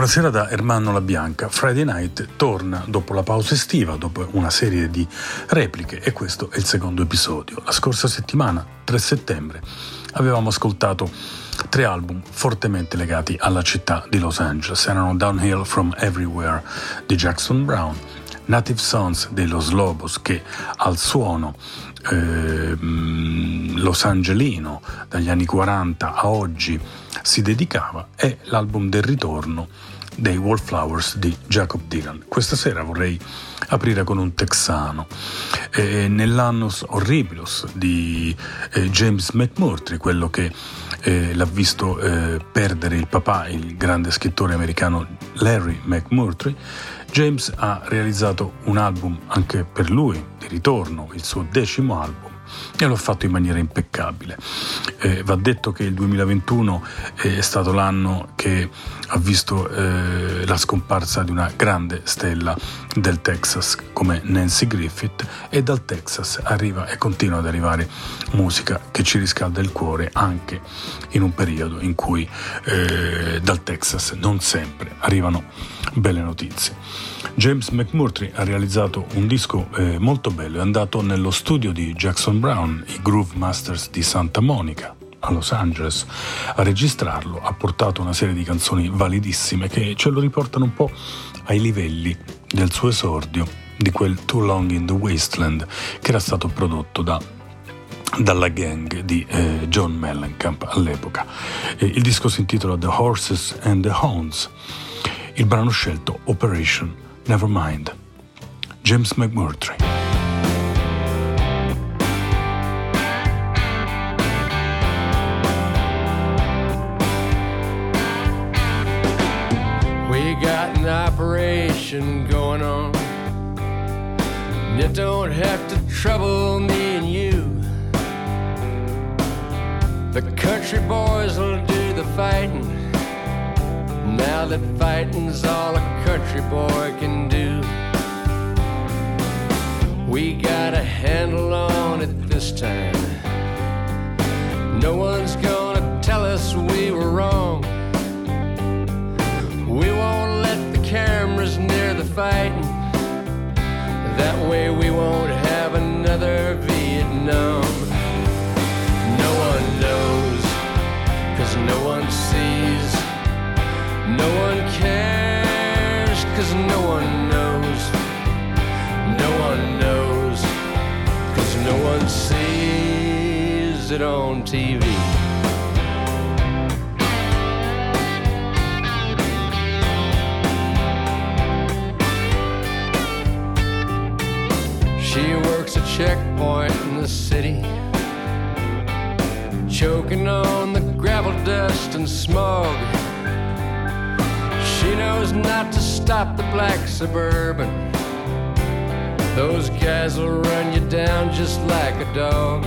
Buonasera da Ermanno La Bianca. Friday Night torna dopo la pausa estiva, dopo una serie di repliche e questo è il secondo episodio. La scorsa settimana, 3 settembre, avevamo ascoltato tre album fortemente legati alla città di Los Angeles. Erano Downhill from Everywhere di Jackson Brown, Native Sons dei Los Lobos che al suono eh, Los Angelino dagli anni 40 a oggi si dedicava è l'album del ritorno dei Wallflowers di Jacob Dylan. Questa sera vorrei aprire con un texano. Eh, Nell'Annus Horribilus di eh, James McMurtry, quello che eh, l'ha visto eh, perdere il papà, il grande scrittore americano Larry McMurtry, James ha realizzato un album anche per lui di ritorno, il suo decimo album e l'ho fatto in maniera impeccabile. Eh, va detto che il 2021 è stato l'anno che ha visto eh, la scomparsa di una grande stella del Texas come Nancy Griffith e dal Texas arriva e continua ad arrivare musica che ci riscalda il cuore anche in un periodo in cui eh, dal Texas non sempre arrivano belle notizie. James McMurtry ha realizzato un disco eh, molto bello, è andato nello studio di Jackson Brown, i Groove Masters di Santa Monica, a Los Angeles a registrarlo, ha portato una serie di canzoni validissime che ce lo riportano un po' ai livelli del suo esordio di quel Too Long in the Wasteland che era stato prodotto da, dalla gang di eh, John Mellencamp all'epoca. Eh, il disco si intitola The Horses and the Hounds. Il brano scelto Operation Nevermind. James McMurtry. Operation going on. And it don't have to trouble me and you. The country boys will do the fighting. Now that fighting's all a country boy can do. We got a handle on it this time. No one's gonna tell us we were wrong. We won't cameras near the fighting. That way we won't have another Vietnam. No one knows, cause no one sees. No one cares, cause no one knows. No one knows, cause no one sees it on TV. Checkpoint in the city, choking on the gravel dust and smog. She knows not to stop the black suburban. Those guys will run you down just like a dog.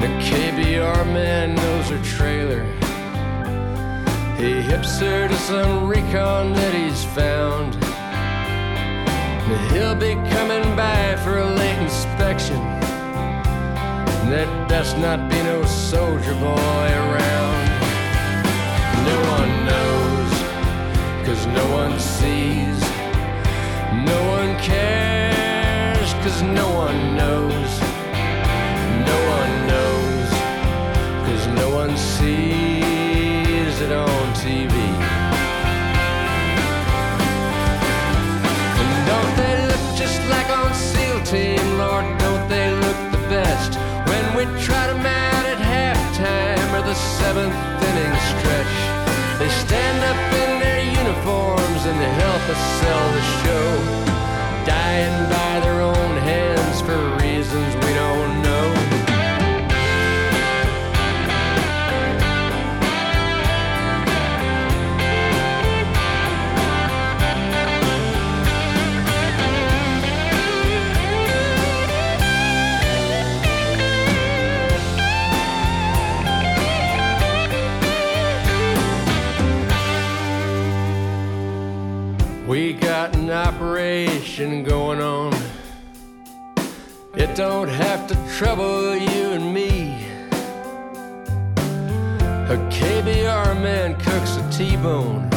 The KBR man knows her trailer. He hips her to some recon that he's found. He'll be coming by for a late inspection. There does not be no soldier boy around. No one knows, cause no one sees. No one cares, cause no one knows. No one knows, cause no one sees to sell the show. Operation going on. It don't have to trouble you and me. A KBR man cooks a T-bone.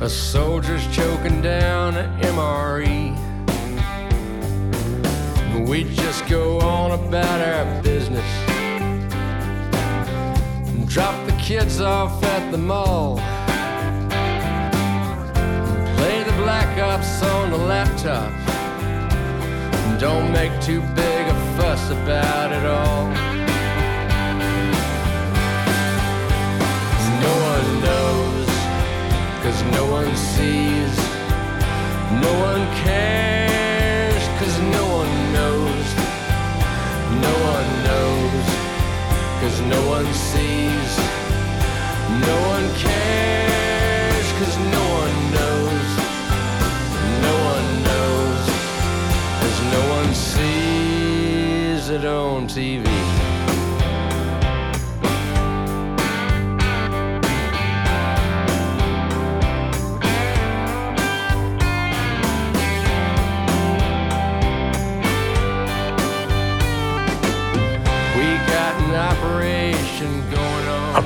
A soldier's choking down an MRE. We just go on about our business. Drop the kids off at the mall. Ops on the laptop. Don't make too big a fuss about it all. No one knows, cause no one sees. No one cares,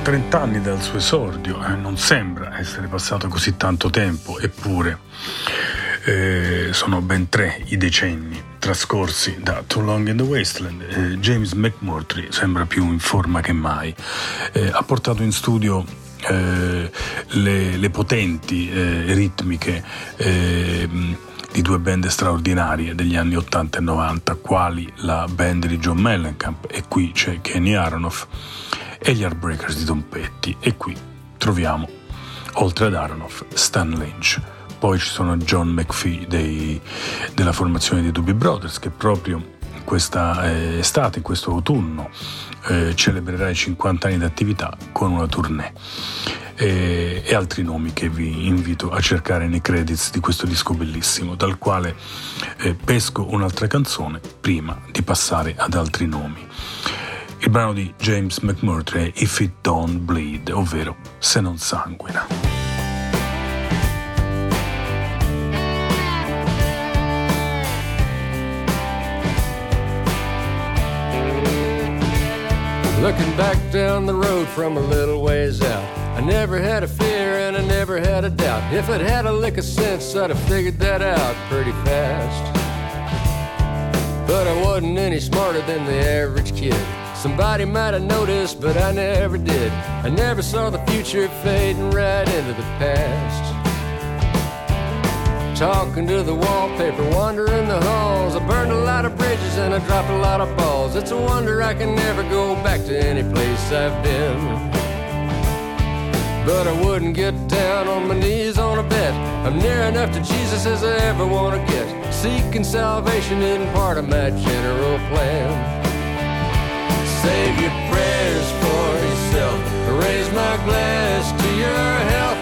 30 anni dal suo esordio, eh, non sembra essere passato così tanto tempo, eppure eh, sono ben tre i decenni trascorsi da Too Long in the Wasteland. Eh, James McMurtry sembra più in forma che mai. Eh, ha portato in studio eh, le, le potenti eh, ritmiche eh, di due band straordinarie degli anni 80 e 90, quali la band di John Mellencamp, e qui c'è Kenny Aronoff, e gli Heartbreakers di Tom Petty, e qui troviamo, oltre ad Aronoff, Stan Lynch. Poi ci sono John McPhee dei- della formazione dei Doobie Brothers, che proprio questa eh, estate, questo autunno, eh, celebrerà i 50 anni di attività con una tournée e, e altri nomi che vi invito a cercare nei credits di questo disco bellissimo, dal quale eh, pesco un'altra canzone prima di passare ad altri nomi. Il brano di James McMurtry If It Don't Bleed, ovvero Se non sanguina. Looking back down the road from a little ways out. I never had a fear and I never had a doubt. If I'd had a lick of sense, I'd have figured that out pretty fast. But I wasn't any smarter than the average kid. Somebody might have noticed, but I never did. I never saw the future fading right into the past. Talking to the wallpaper, wandering the halls. I burned a lot of bridges and I dropped a lot of balls. It's a wonder I can never go back to any place I've been. But I wouldn't get down on my knees on a bed. I'm near enough to Jesus as I ever want to get. Seeking salvation isn't part of my general plan. Save your prayers for yourself. Raise my glass to your health.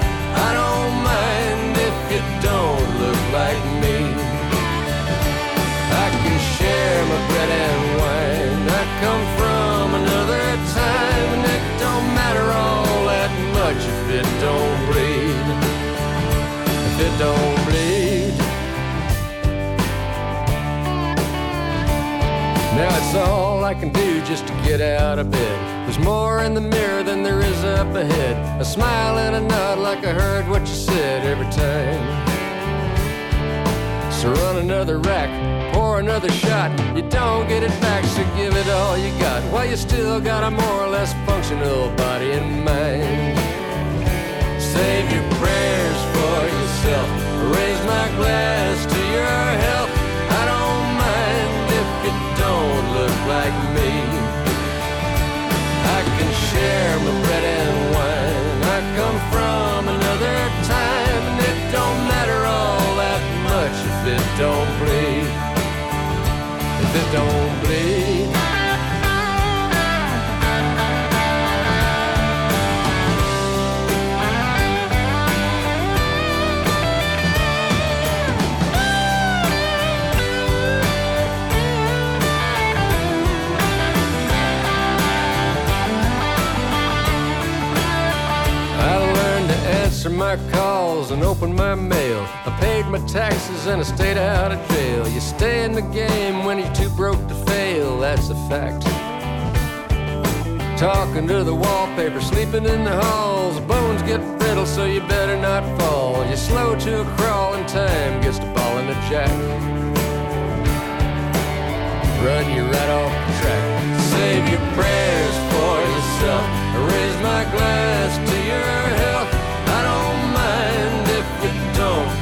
I don't mind if you don't look like me. I can share my bread and wine. I come from another time, and it don't matter all that much if it don't bleed. If it don't Now it's all I can do just to get out of bed. There's more in the mirror than there is up ahead. A smile and a nod like I heard what you said every time. So run another rack, pour another shot. You don't get it back, so give it all you got. While you still got a more or less functional body and mind. Save your prayers for yourself. Raise my glass like me. My calls and open my mail. I paid my taxes and I stayed out of jail. You stay in the game when you're too broke to fail, that's a fact. Talking to the wallpaper, sleeping in the halls. Bones get brittle, so you better not fall. You're slow to a crawl, and time gets to ball in a jack. Run you right off the track. Save your prayers for yourself. Raise my glass to your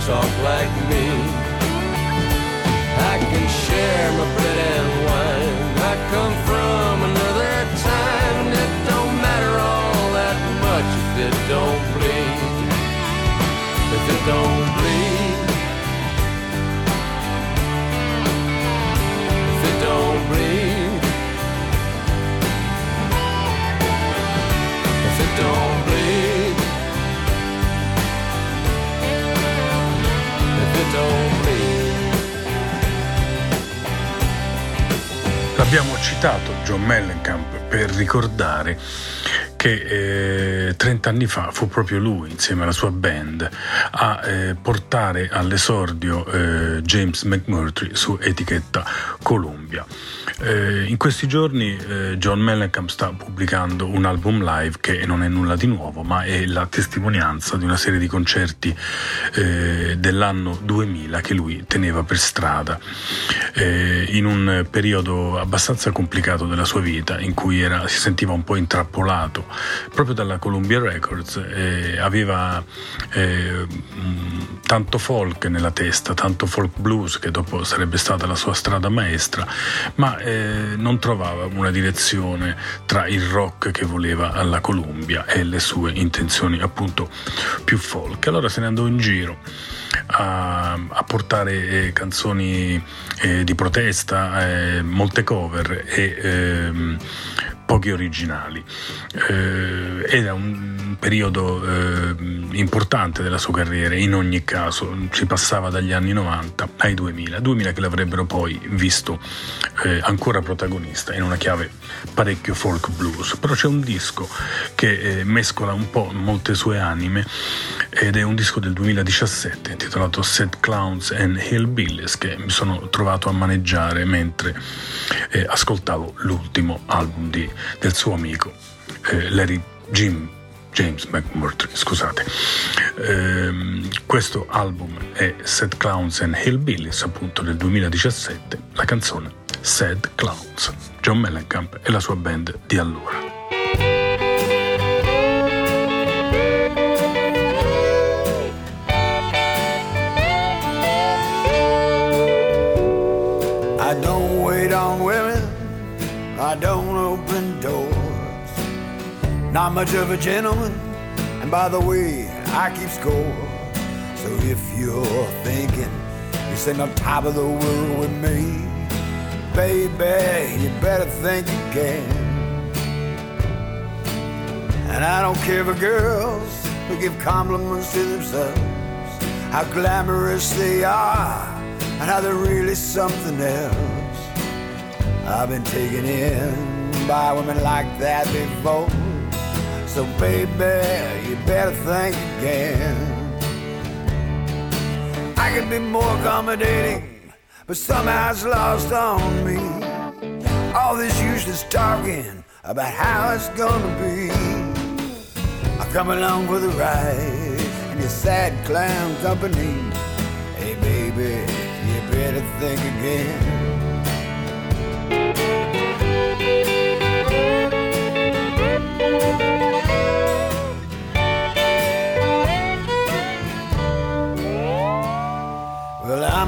talk like me. I can share my bread and wine. I come from another time, and it don't matter all that much if it don't bleed. If it don't L'abbiamo citato John Mellencamp per ricordare che eh, 30 anni fa fu proprio lui, insieme alla sua band, a eh, portare all'esordio eh, James McMurtry su etichetta Columbia. Eh, in questi giorni eh, John Mellencamp sta pubblicando un album live che non è nulla di nuovo, ma è la testimonianza di una serie di concerti eh, dell'anno 2000 che lui teneva per strada in un periodo abbastanza complicato della sua vita in cui era, si sentiva un po' intrappolato proprio dalla Columbia Records eh, aveva eh, tanto folk nella testa tanto folk blues che dopo sarebbe stata la sua strada maestra ma eh, non trovava una direzione tra il rock che voleva alla Columbia e le sue intenzioni appunto più folk. Allora se ne andò in giro a, a portare eh, canzoni eh, di protesta, eh, molte cover e ehm, pochi originali. Eh, era un periodo eh, importante della sua carriera, in ogni caso, si passava dagli anni 90 ai 2000, 2000 che l'avrebbero poi visto eh, ancora protagonista in una chiave parecchio folk blues, però c'è un disco che eh, mescola un po' molte sue anime ed è un disco del 2017 intitolato Sad Clowns and Hillbillies che mi sono trovato a maneggiare mentre eh, ascoltavo l'ultimo album di, del suo amico eh, Larry Jim James McMurtry, scusate. Ehm, questo album è Sad Clowns and Hillbillies, appunto del 2017, la canzone Sad Clowns, John Mellencamp e la sua band di allora. I don't Not much of a gentleman, and by the way, I keep score. So if you're thinking you're sitting on top of the world with me, baby, you better think again. And I don't care for girls who give compliments to themselves, how glamorous they are, and how they're really something else. I've been taken in by women like that before. So, baby, you better think again. I could be more accommodating, but somehow it's lost on me. All this useless talking about how it's gonna be. I come along for the ride in your sad clown company. Hey, baby, you better think again.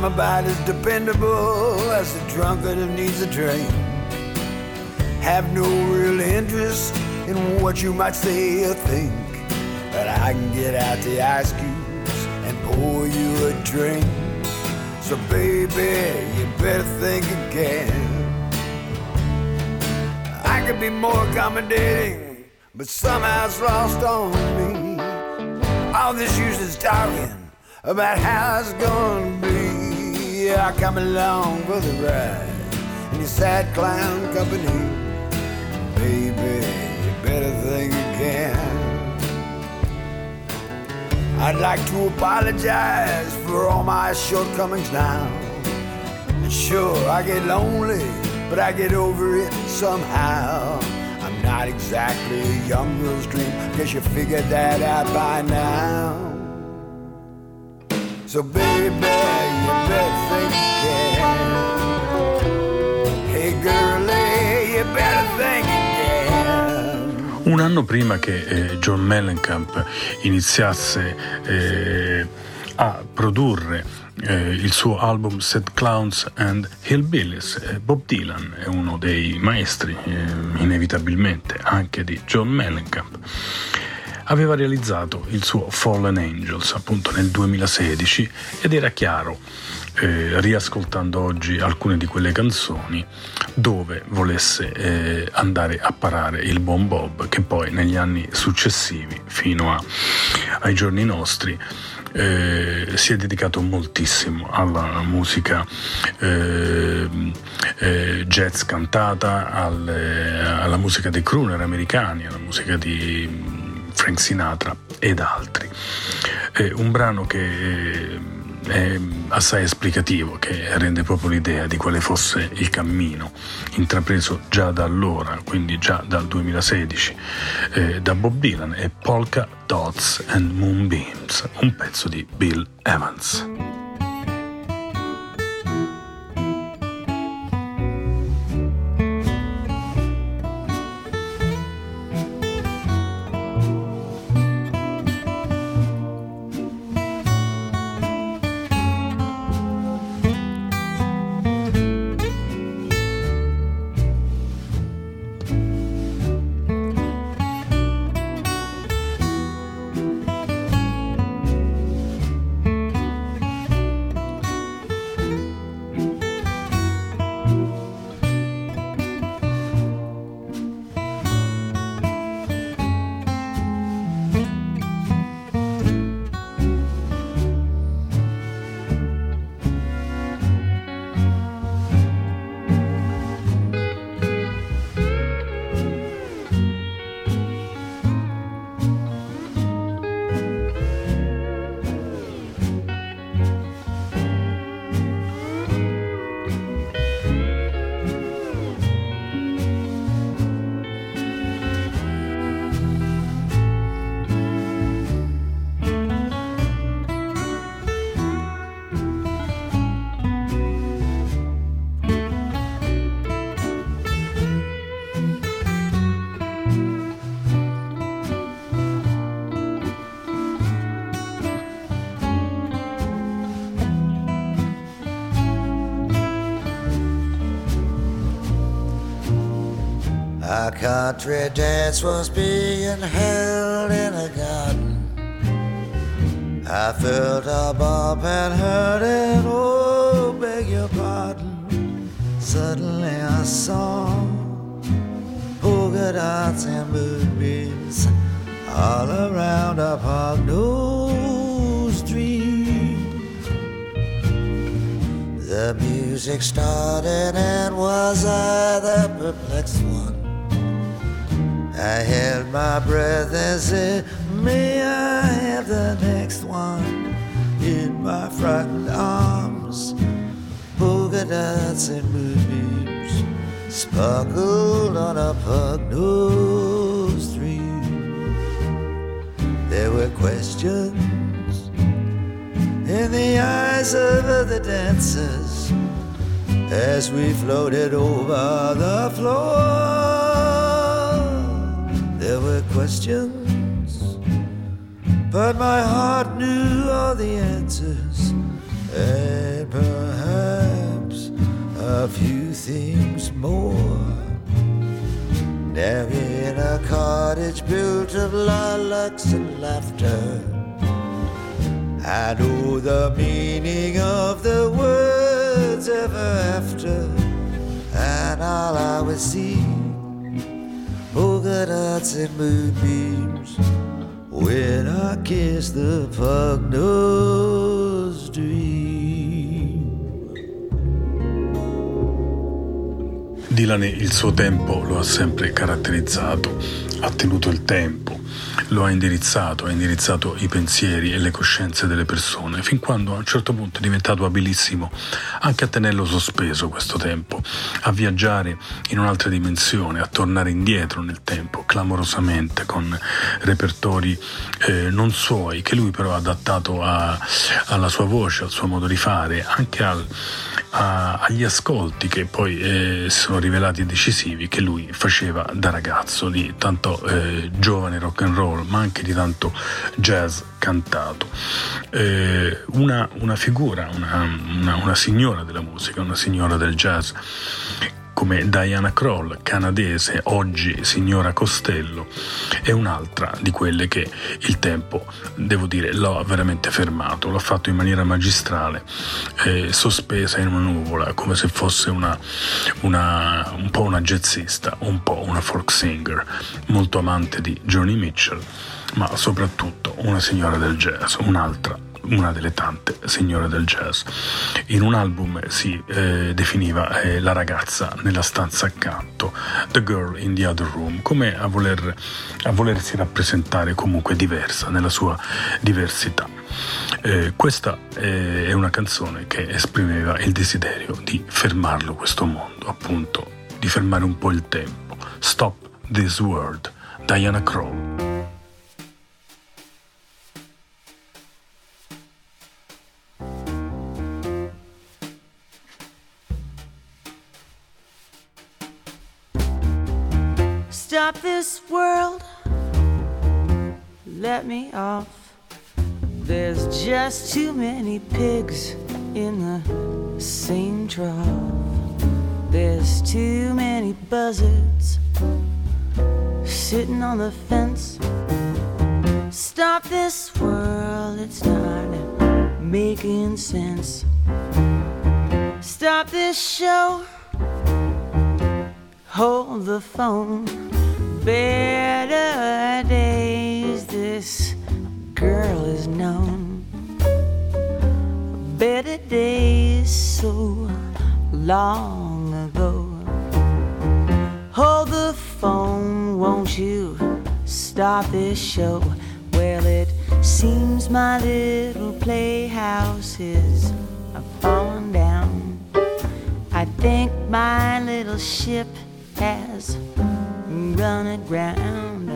About as dependable as the drunkard who needs a drink. Have no real interest in what you might say or think. But I can get out the ice cubes and pour you a drink. So, baby, you better think again. I could be more accommodating, but somehow it's lost on me. All this useless talking about how it's gonna be. I come along for the ride in your sad clown company. Baby, you better think again. I'd like to apologize for all my shortcomings now. Sure, I get lonely, but I get over it somehow. I'm not exactly a young girl's dream. Guess you figured that out by now. So baby, you better think again. Hey girlie, you better think again. Un anno prima che eh, John Mellencamp iniziasse eh, a produrre eh, il suo album Set Clowns and Hillbillies. Eh, Bob Dylan è uno dei maestri, eh, inevitabilmente, anche di John Mellencamp. Aveva realizzato il suo Fallen Angels appunto nel 2016 ed era chiaro, eh, riascoltando oggi alcune di quelle canzoni, dove volesse eh, andare a parare il buon Bob, che poi negli anni successivi, fino a, ai giorni nostri, eh, si è dedicato moltissimo alla musica eh, eh, jazz cantata, alle, alla musica dei crooner americani, alla musica di Frank Sinatra ed altri. un brano che è assai esplicativo che rende proprio l'idea di quale fosse il cammino intrapreso già da allora, quindi già dal 2016, eh, da Bob Dylan e Polka Dots and Moonbeams, un pezzo di Bill Evans. Country dance was being held in a garden. I felt a bump and heard it, oh, beg your pardon. Suddenly I saw polka dots and moonbeams all around a Pognose street. The music started and was I the perplexed one? I held my breath and said, May I have the next one in my frightened arms? Polka dots and moonbeams sparkled on a pug nose street. There were questions in the eyes of the dancers as we floated over the floor questions, but my heart knew all the answers, and perhaps a few things more. Now in a cottage built of lilacs and laughter, I know the meaning of the words ever after, and all I will see dots and moonbeams when I kiss the pug-nosed dream. Dylan il suo tempo lo ha sempre caratterizzato, ha tenuto il tempo, lo ha indirizzato, ha indirizzato i pensieri e le coscienze delle persone, fin quando a un certo punto è diventato abilissimo anche a tenerlo sospeso questo tempo, a viaggiare in un'altra dimensione, a tornare indietro nel tempo, clamorosamente, con repertori eh, non suoi, che lui però ha adattato a, alla sua voce, al suo modo di fare, anche al, a, agli ascolti che poi eh, sono rivelati decisivi che lui faceva da ragazzo, di tanto eh, giovane rock and roll, ma anche di tanto jazz cantato. Eh, una, una, figura, una, una, una signora della musica, una signora del jazz come Diana Kroll, canadese, oggi signora Costello, è un'altra di quelle che il tempo, devo dire, l'ho veramente fermato, l'ho fatto in maniera magistrale, eh, sospesa in una nuvola, come se fosse una, una, un po' una jazzista, un po' una folk singer, molto amante di Joni Mitchell, ma soprattutto una signora del jazz, un'altra una delle tante signore del jazz. In un album si eh, definiva eh, la ragazza nella stanza accanto, The Girl in the Other Room, come a, voler, a volersi rappresentare comunque diversa nella sua diversità. Eh, questa è una canzone che esprimeva il desiderio di fermarlo questo mondo, appunto, di fermare un po' il tempo. Stop this world, Diana Crow. Stop this world. Let me off. There's just too many pigs in the same trough. There's too many buzzards sitting on the fence. Stop this world, it's not making sense. Stop this show. Hold the phone better days this girl is known. Better days so long ago. Hold the phone, won't you stop this show? Well, it seems my little playhouse is falling down. I think my little ship has run aground.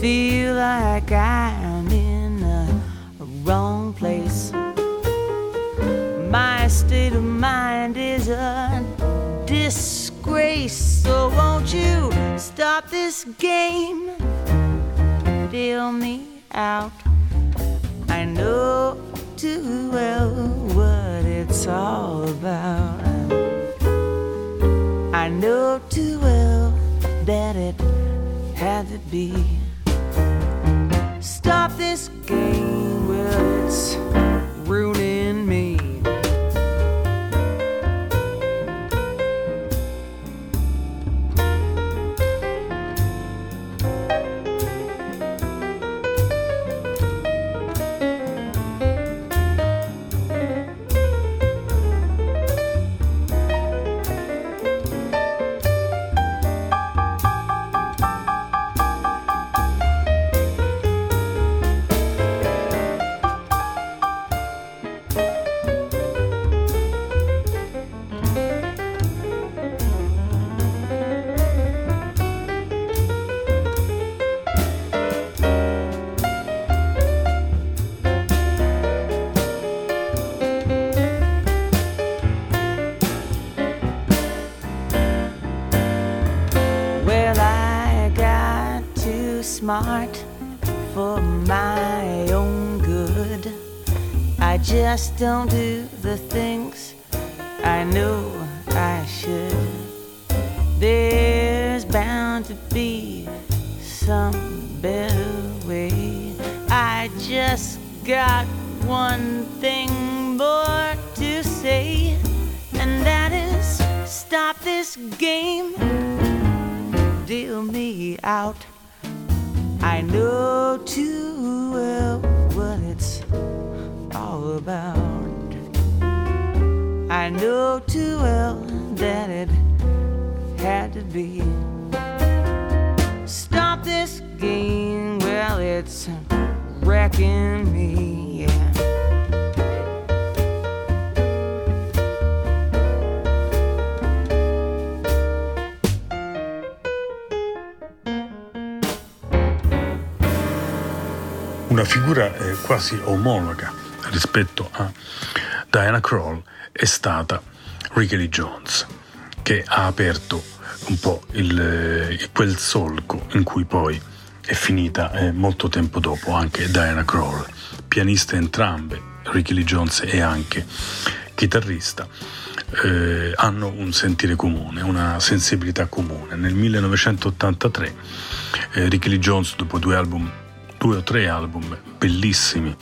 Feel like I'm in the wrong place. My state of mind is a disgrace. So won't you stop this game? Deal me out. I know too well what it's all about. I know that it had to be. Stop this game, well, it's ruining heart. I know too well what it's all about. I know too well that it had to be. Stop this game while it's wrecking me, Una figura eh, quasi omologa rispetto a Diana Kroll è stata Ricky Lee Jones, che ha aperto un po' il, eh, quel solco in cui poi è finita eh, molto tempo dopo anche Diana Kroll, pianista entrambe, Ricky Lee Jones e anche chitarrista. Eh, hanno un sentire comune, una sensibilità comune. Nel 1983 eh, Ricky Lee Jones, dopo due album, due o tre album bellissimi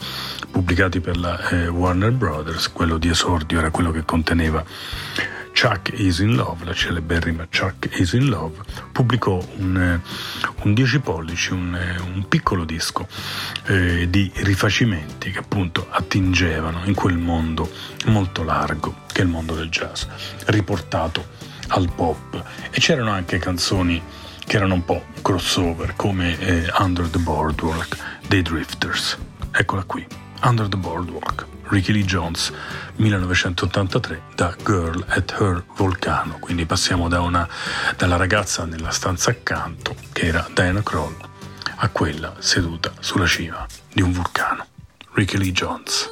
pubblicati per la eh, Warner Brothers, quello di esordio era quello che conteneva Chuck is in Love, la celeberrima Chuck is in Love, pubblicò un, eh, un 10 pollici, un, eh, un piccolo disco eh, di rifacimenti che appunto attingevano in quel mondo molto largo che è il mondo del jazz, riportato al pop. E c'erano anche canzoni che erano un po' crossover, come eh, Under the Boardwalk dei Drifters. Eccola qui, Under the Boardwalk. Ricky Lee Jones 1983 da Girl at Her Volcano, quindi passiamo da una, dalla ragazza nella stanza accanto, che era Diana Kroll, a quella seduta sulla cima di un vulcano. Ricky Lee Jones.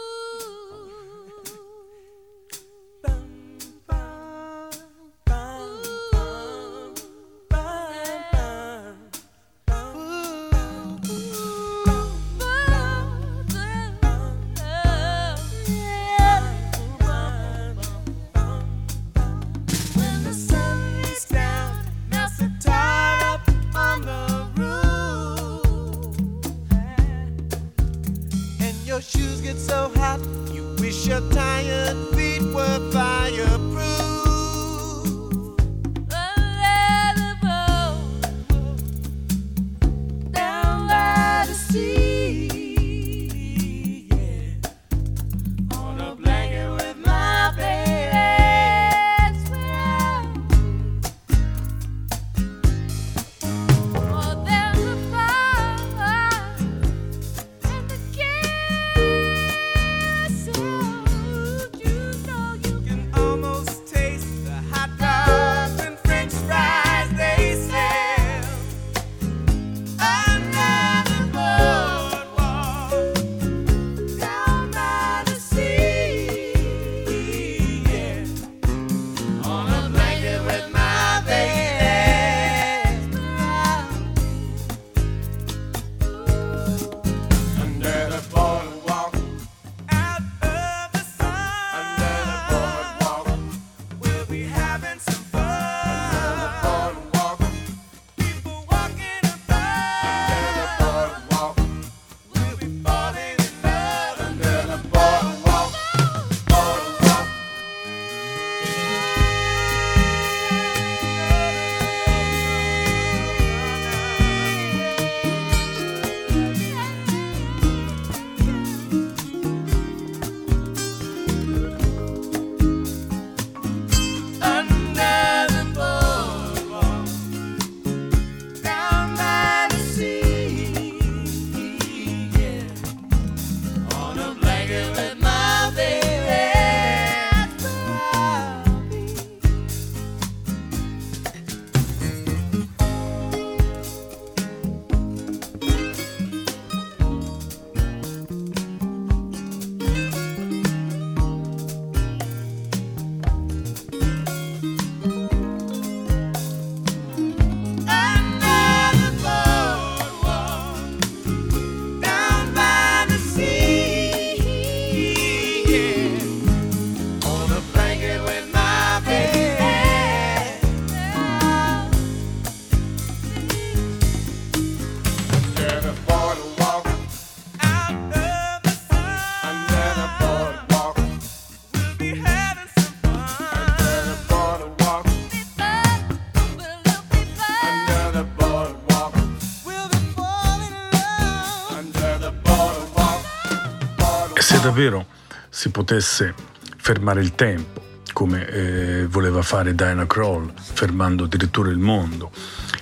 Davvero si potesse fermare il tempo, come eh, voleva fare Diana Kroll, fermando addirittura il mondo,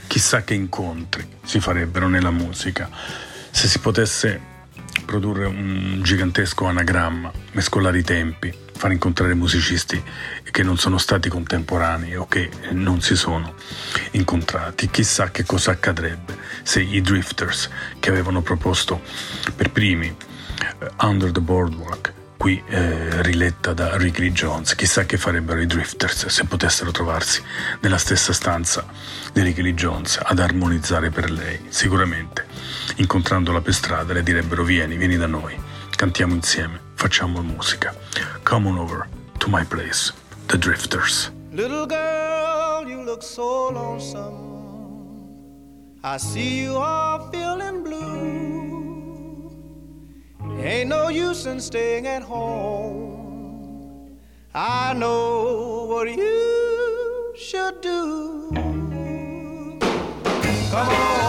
chissà che incontri si farebbero nella musica Se si potesse produrre un gigantesco anagramma, mescolare i tempi, far incontrare musicisti che non sono stati contemporanei o che non si sono incontrati. Chissà che cosa accadrebbe se i Drifters, che avevano proposto per primi Under the Boardwalk, qui eh, riletta da Lee Jones, chissà che farebbero i Drifters se potessero trovarsi nella stessa stanza di Lee Jones ad armonizzare per lei. Sicuramente, incontrandola per strada, le direbbero vieni, vieni da noi, cantiamo insieme, facciamo musica. Come on over to my place, The Drifters. Little girl, you look so lonesome. I see you are feeling blue. Ain't no use in staying at home. I know what you should do. Come on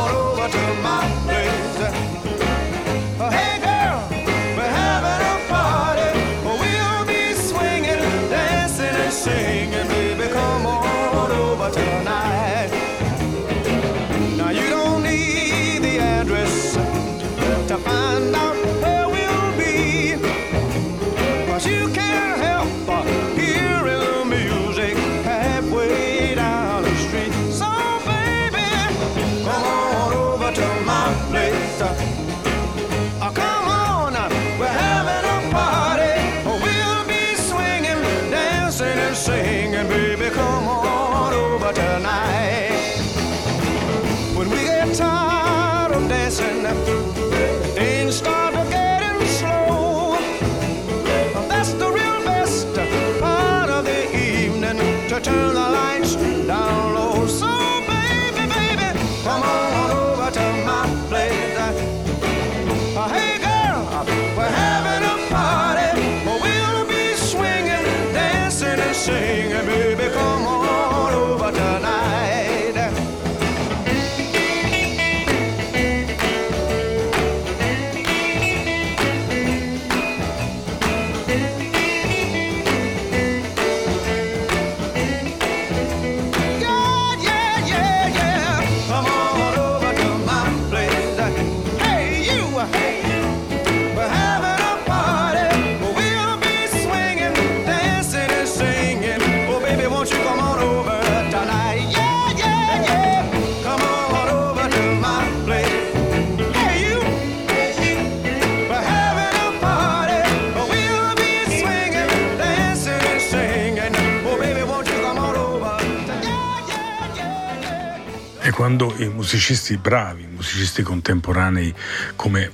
quando i musicisti bravi, i musicisti contemporanei come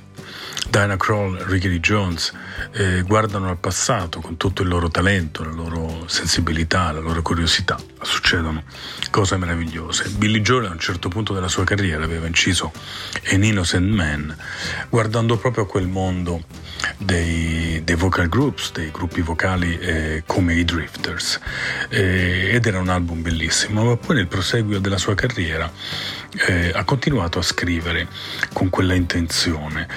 Diana Kroll, Ricky Lee Jones, eh, guardano al passato con tutto il loro talento, la loro sensibilità, la loro curiosità, succedono cose meravigliose. Billy Joel a un certo punto della sua carriera aveva inciso An Innocent Man, guardando proprio a quel mondo dei, dei vocal groups, dei gruppi vocali eh, come i Drifters, Eh, ed era un album bellissimo, ma poi nel proseguio della sua carriera eh, ha continuato a scrivere con quella intenzione.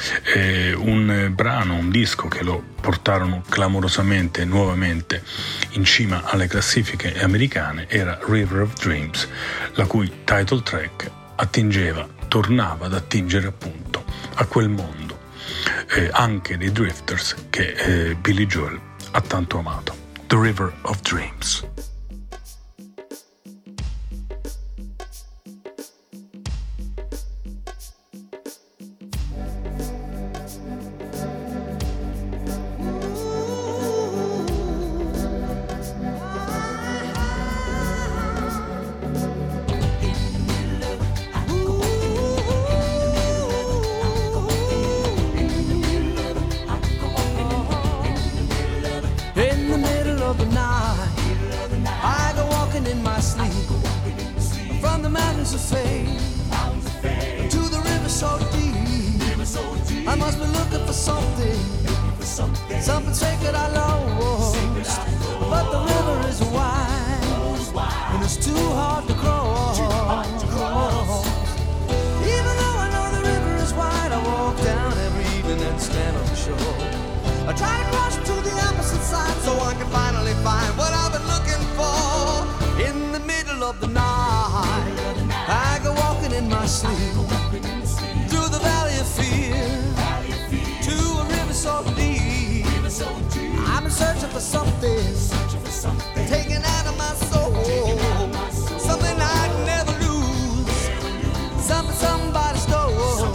Un brano, un disco che lo portarono clamorosamente nuovamente in cima alle classifiche americane era River of Dreams, la cui title track attingeva, tornava ad attingere appunto a quel mondo eh, anche dei Drifters che eh, Billy Joel ha tanto amato. The River of Dreams. So deep. I must be looking for something, something sacred I lost. But the river is wide and it's too hard to cross. Even though I know the river is wide, I walk down every evening and stand on the shore. I try to cross to the opposite side so I can finally find what I've been looking for. In the middle of the night, I go walking in my sleep something, searching for something. taken out of my soul, something I'd never lose, something somebody stole.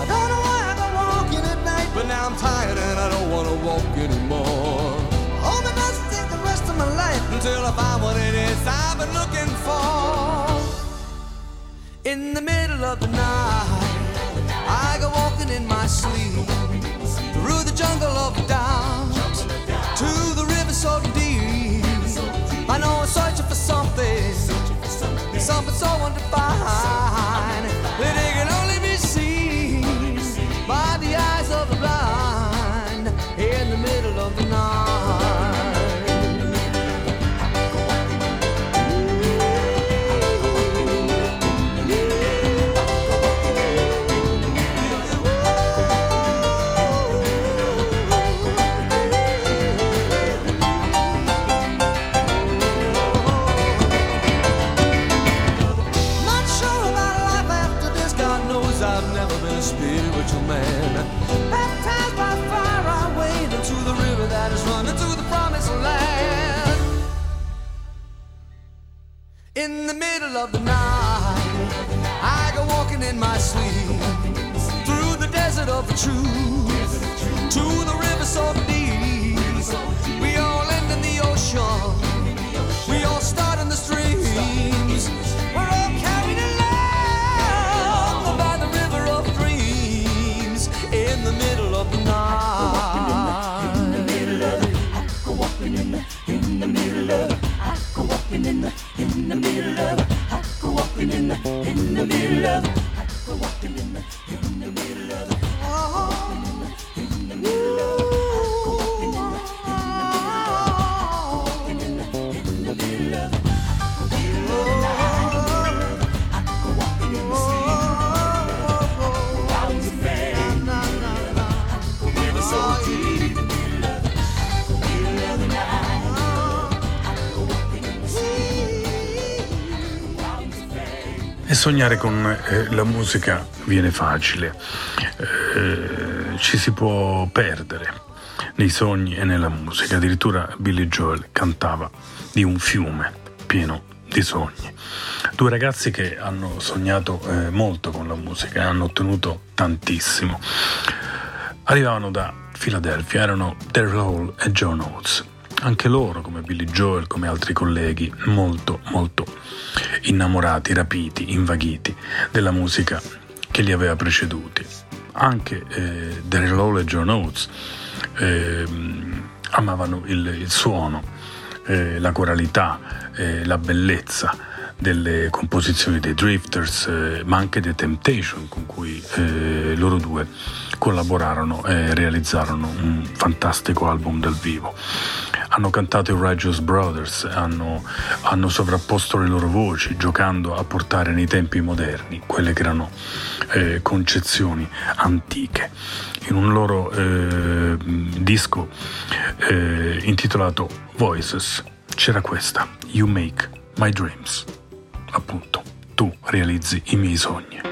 I don't know why I go walking at night, but now I'm tired and I don't wanna walk anymore. Hope it doesn't take the rest of my life until I find what it is I've been looking for. In the middle of the night, I go walking in my sleep through the jungle of doubt to the river so deep. I know I'm searching for something, something so undefined In the middle of the night, I go walking in my sleep through the desert of the truth to the river so deep. In the middle of. I go walking in the, in the middle of sognare con eh, la musica viene facile, Eh, ci si può perdere nei sogni e nella musica. Addirittura Billy Joel cantava di un fiume pieno di sogni. Due ragazzi che hanno sognato eh, molto con la musica e hanno ottenuto tantissimo. Arrivavano da Filadelfia, erano Daryl Hall e John Oates. Anche loro, come Billy Joel, come altri colleghi, molto, molto innamorati, rapiti, invaghiti della musica che li aveva preceduti. Anche eh, Daryl Hall e John Oates ehm, amavano il, il suono, eh, la coralità, eh, la bellezza delle composizioni dei Drifters, eh, ma anche dei Temptation, con cui eh, loro due collaborarono e realizzarono un fantastico album dal vivo. Hanno cantato i Righteous Brothers, hanno, hanno sovrapposto le loro voci, giocando a portare nei tempi moderni quelle che erano eh, concezioni antiche. In un loro eh, disco eh, intitolato Voices c'era questa, You Make My Dreams. Appunto, tu realizzi i miei sogni.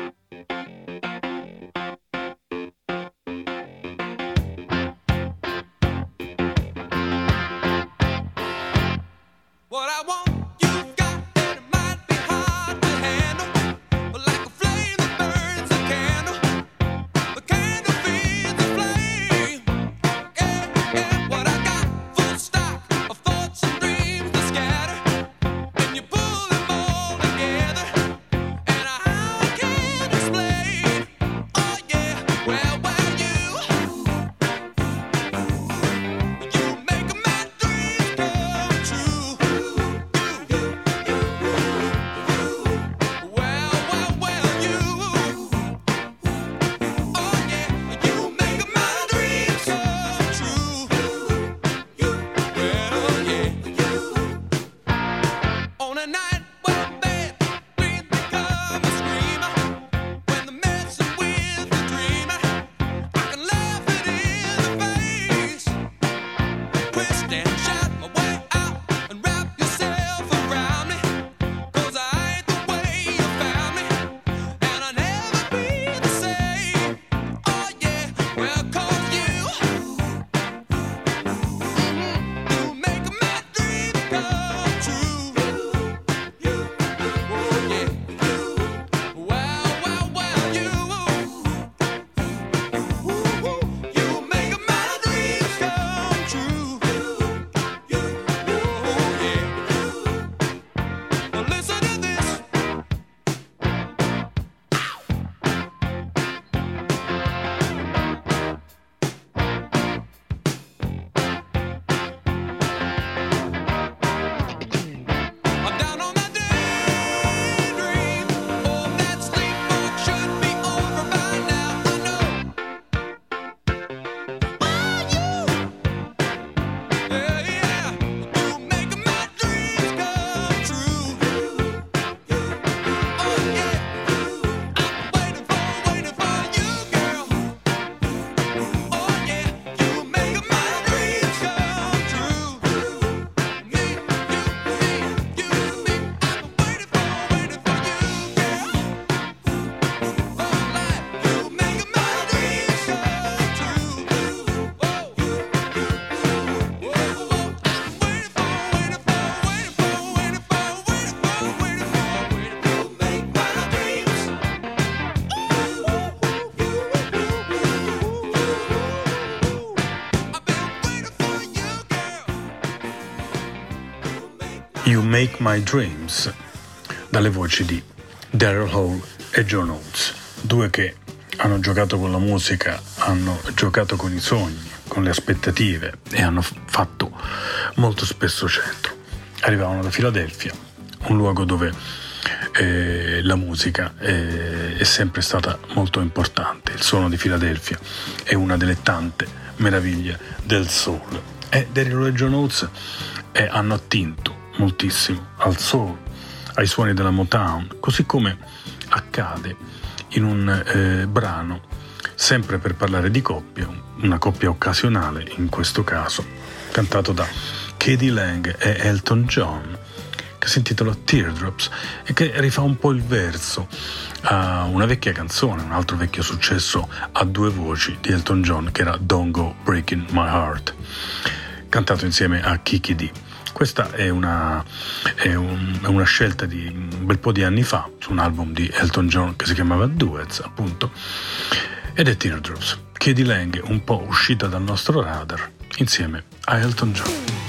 Make My Dreams, dalle voci di Daryl Hall e John Oates, due che hanno giocato con la musica, hanno giocato con i sogni, con le aspettative e hanno fatto molto spesso centro. Arrivavano da Filadelfia, un luogo dove eh, la musica eh, è sempre stata molto importante. Il suono di Filadelfia è una delle tante meraviglie del soul. E Daryl e John Oates eh, hanno attinto moltissimo al soul, ai suoni della Motown, così come accade in un eh, brano sempre per parlare di coppia, una coppia occasionale in questo caso, cantato da Katie Lang e Elton John, che si intitola Teardrops e che rifà un po' il verso a una vecchia canzone, un altro vecchio successo a due voci di Elton John che era Don't Go Breaking My Heart, cantato insieme a Kiki D. Questa è una, è, un, è una, scelta di un bel po' di anni fa su un album di Elton John che si chiamava Duets, appunto, ed è Teardrops. Katie Lang un po' uscita dal nostro radar insieme a Elton John.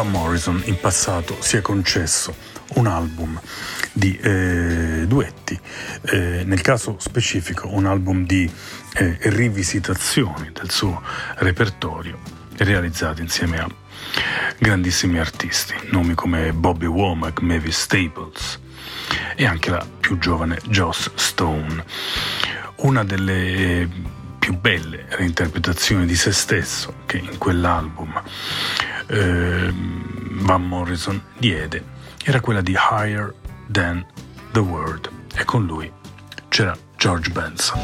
Van Morrison in passato si è concesso un album di eh, duetti, eh, nel caso specifico un album di eh, rivisitazioni del suo repertorio realizzati insieme a grandissimi artisti, nomi come Bobby Womack, Mavis Staples e anche la più giovane Joss Stone. Una delle più belle reinterpretazioni di se stesso che in quell'album eh, Van Morrison diede era quella di Higher Than the World e con lui c'era George Benson.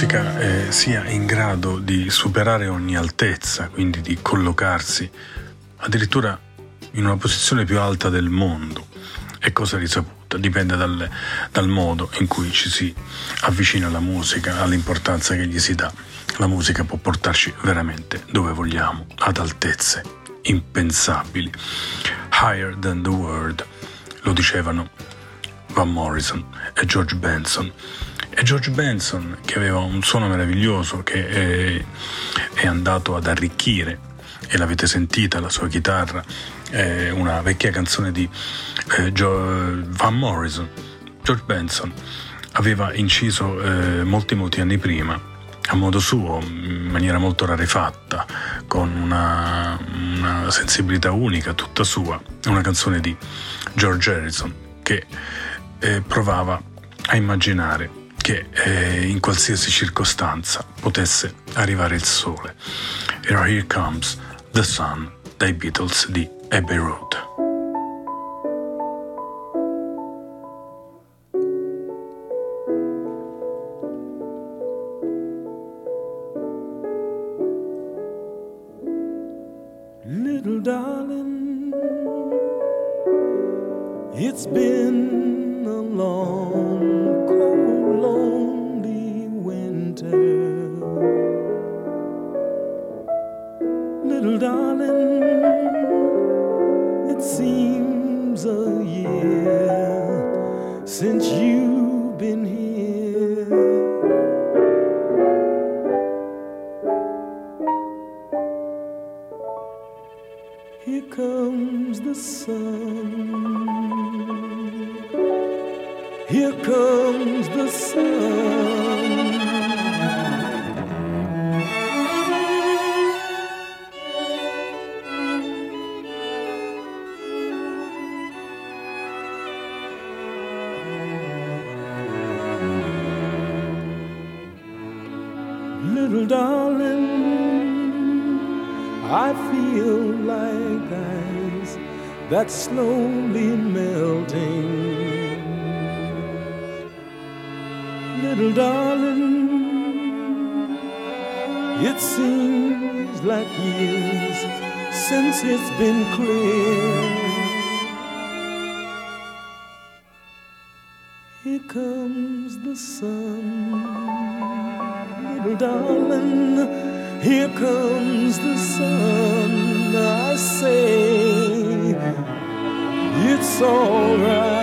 Musica eh, sia in grado di superare ogni altezza, quindi di collocarsi addirittura in una posizione più alta del mondo, è cosa risaputa, dipende dal, dal modo in cui ci si avvicina alla musica, all'importanza che gli si dà. La musica può portarci veramente dove vogliamo, ad altezze impensabili. Higher than the world, lo dicevano Van Morrison e George Benson. E George Benson, che aveva un suono meraviglioso, che è, è andato ad arricchire, e l'avete sentita, la sua chitarra, è una vecchia canzone di eh, Gio- Van Morrison, George Benson aveva inciso eh, molti molti anni prima a modo suo, in maniera molto rarefatta, con una, una sensibilità unica, tutta sua, una canzone di George Harrison che eh, provava a immaginare che eh, in qualsiasi circostanza potesse arrivare il sole. Era Here Comes the Sun dai Beatles di Abbey Road. Seems a year since you've slowly melting. Little darling, it seems like years since it's been clear. Here comes the sun, little darling. Here comes the sun. I say it's alright.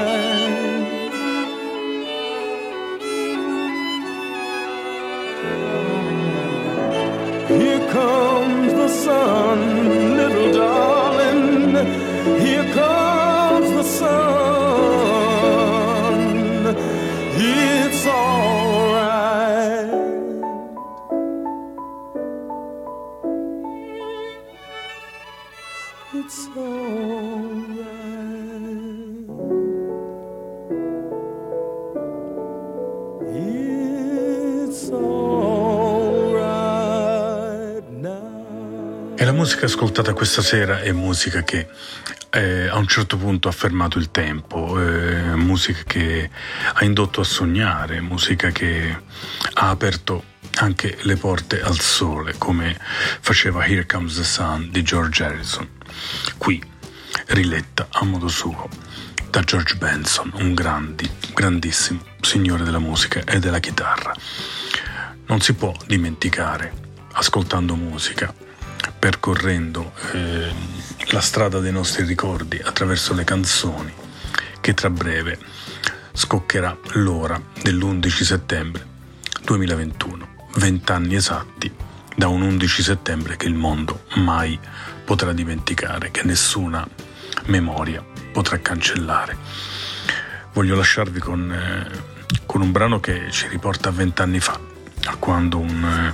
E la musica ascoltata questa sera è musica che eh, a un certo punto ha fermato il tempo, eh, musica che ha indotto a sognare, musica che ha aperto anche le porte al sole, come faceva Here Comes the Sun di George Harrison. Qui riletta a modo suo da George Benson, un grandi, grandissimo signore della musica e della chitarra. Non si può dimenticare, ascoltando musica, percorrendo eh, la strada dei nostri ricordi attraverso le canzoni, che tra breve scoccherà l'ora dell'11 settembre 2021, vent'anni esatti da un 11 settembre che il mondo mai potrà dimenticare, che nessuna memoria potrà cancellare. Voglio lasciarvi con, eh, con un brano che ci riporta a vent'anni fa, a quando un, eh,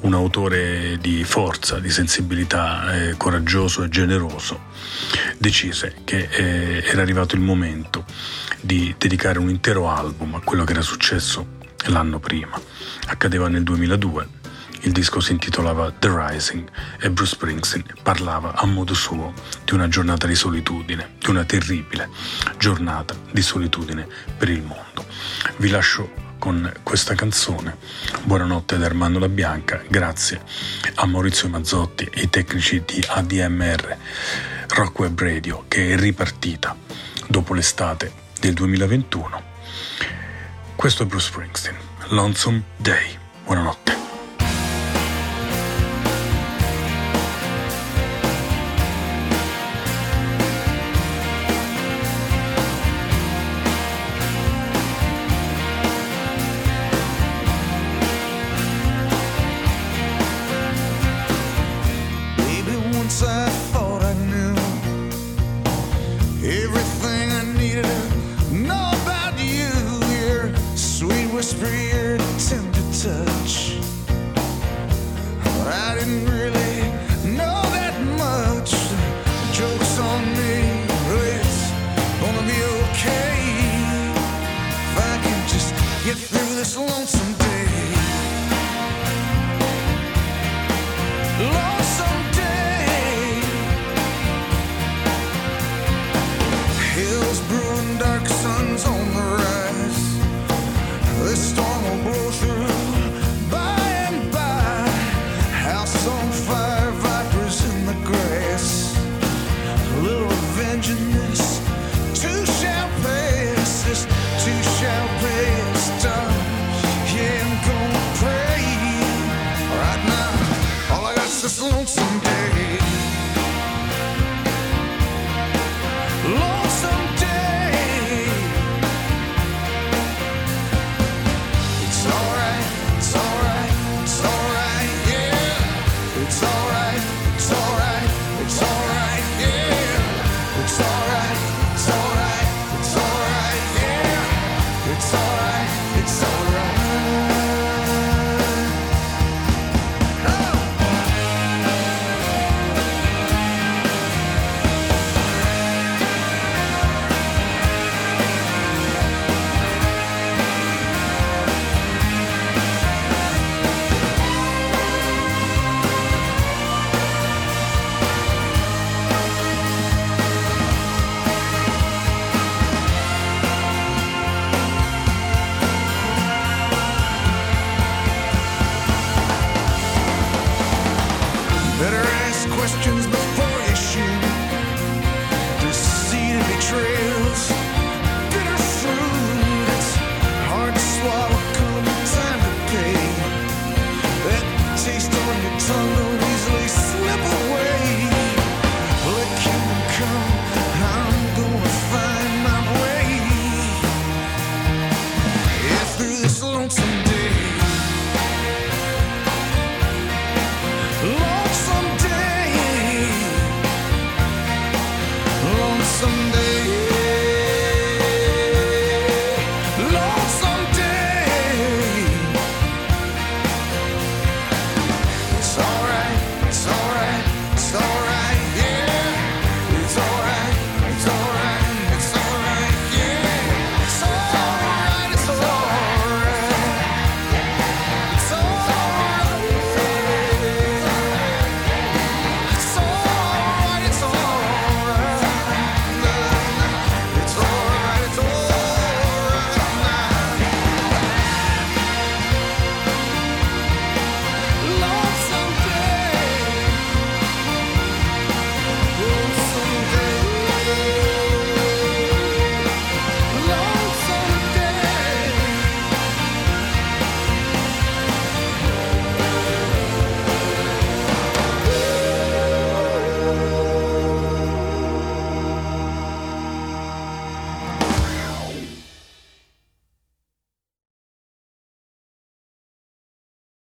un autore di forza, di sensibilità, eh, coraggioso e generoso, decise che eh, era arrivato il momento di dedicare un intero album a quello che era successo l'anno prima. Accadeva nel 2002 il disco si intitolava The Rising e Bruce Springsteen parlava a modo suo di una giornata di solitudine, di una terribile giornata di solitudine per il mondo. Vi lascio con questa canzone. Buonanotte da Armando La Bianca, grazie a Maurizio Mazzotti e ai tecnici di ADMR Rock Web Radio che è ripartita dopo l'estate del 2021. Questo è Bruce Springsteen, Lonesome Day. Buonanotte.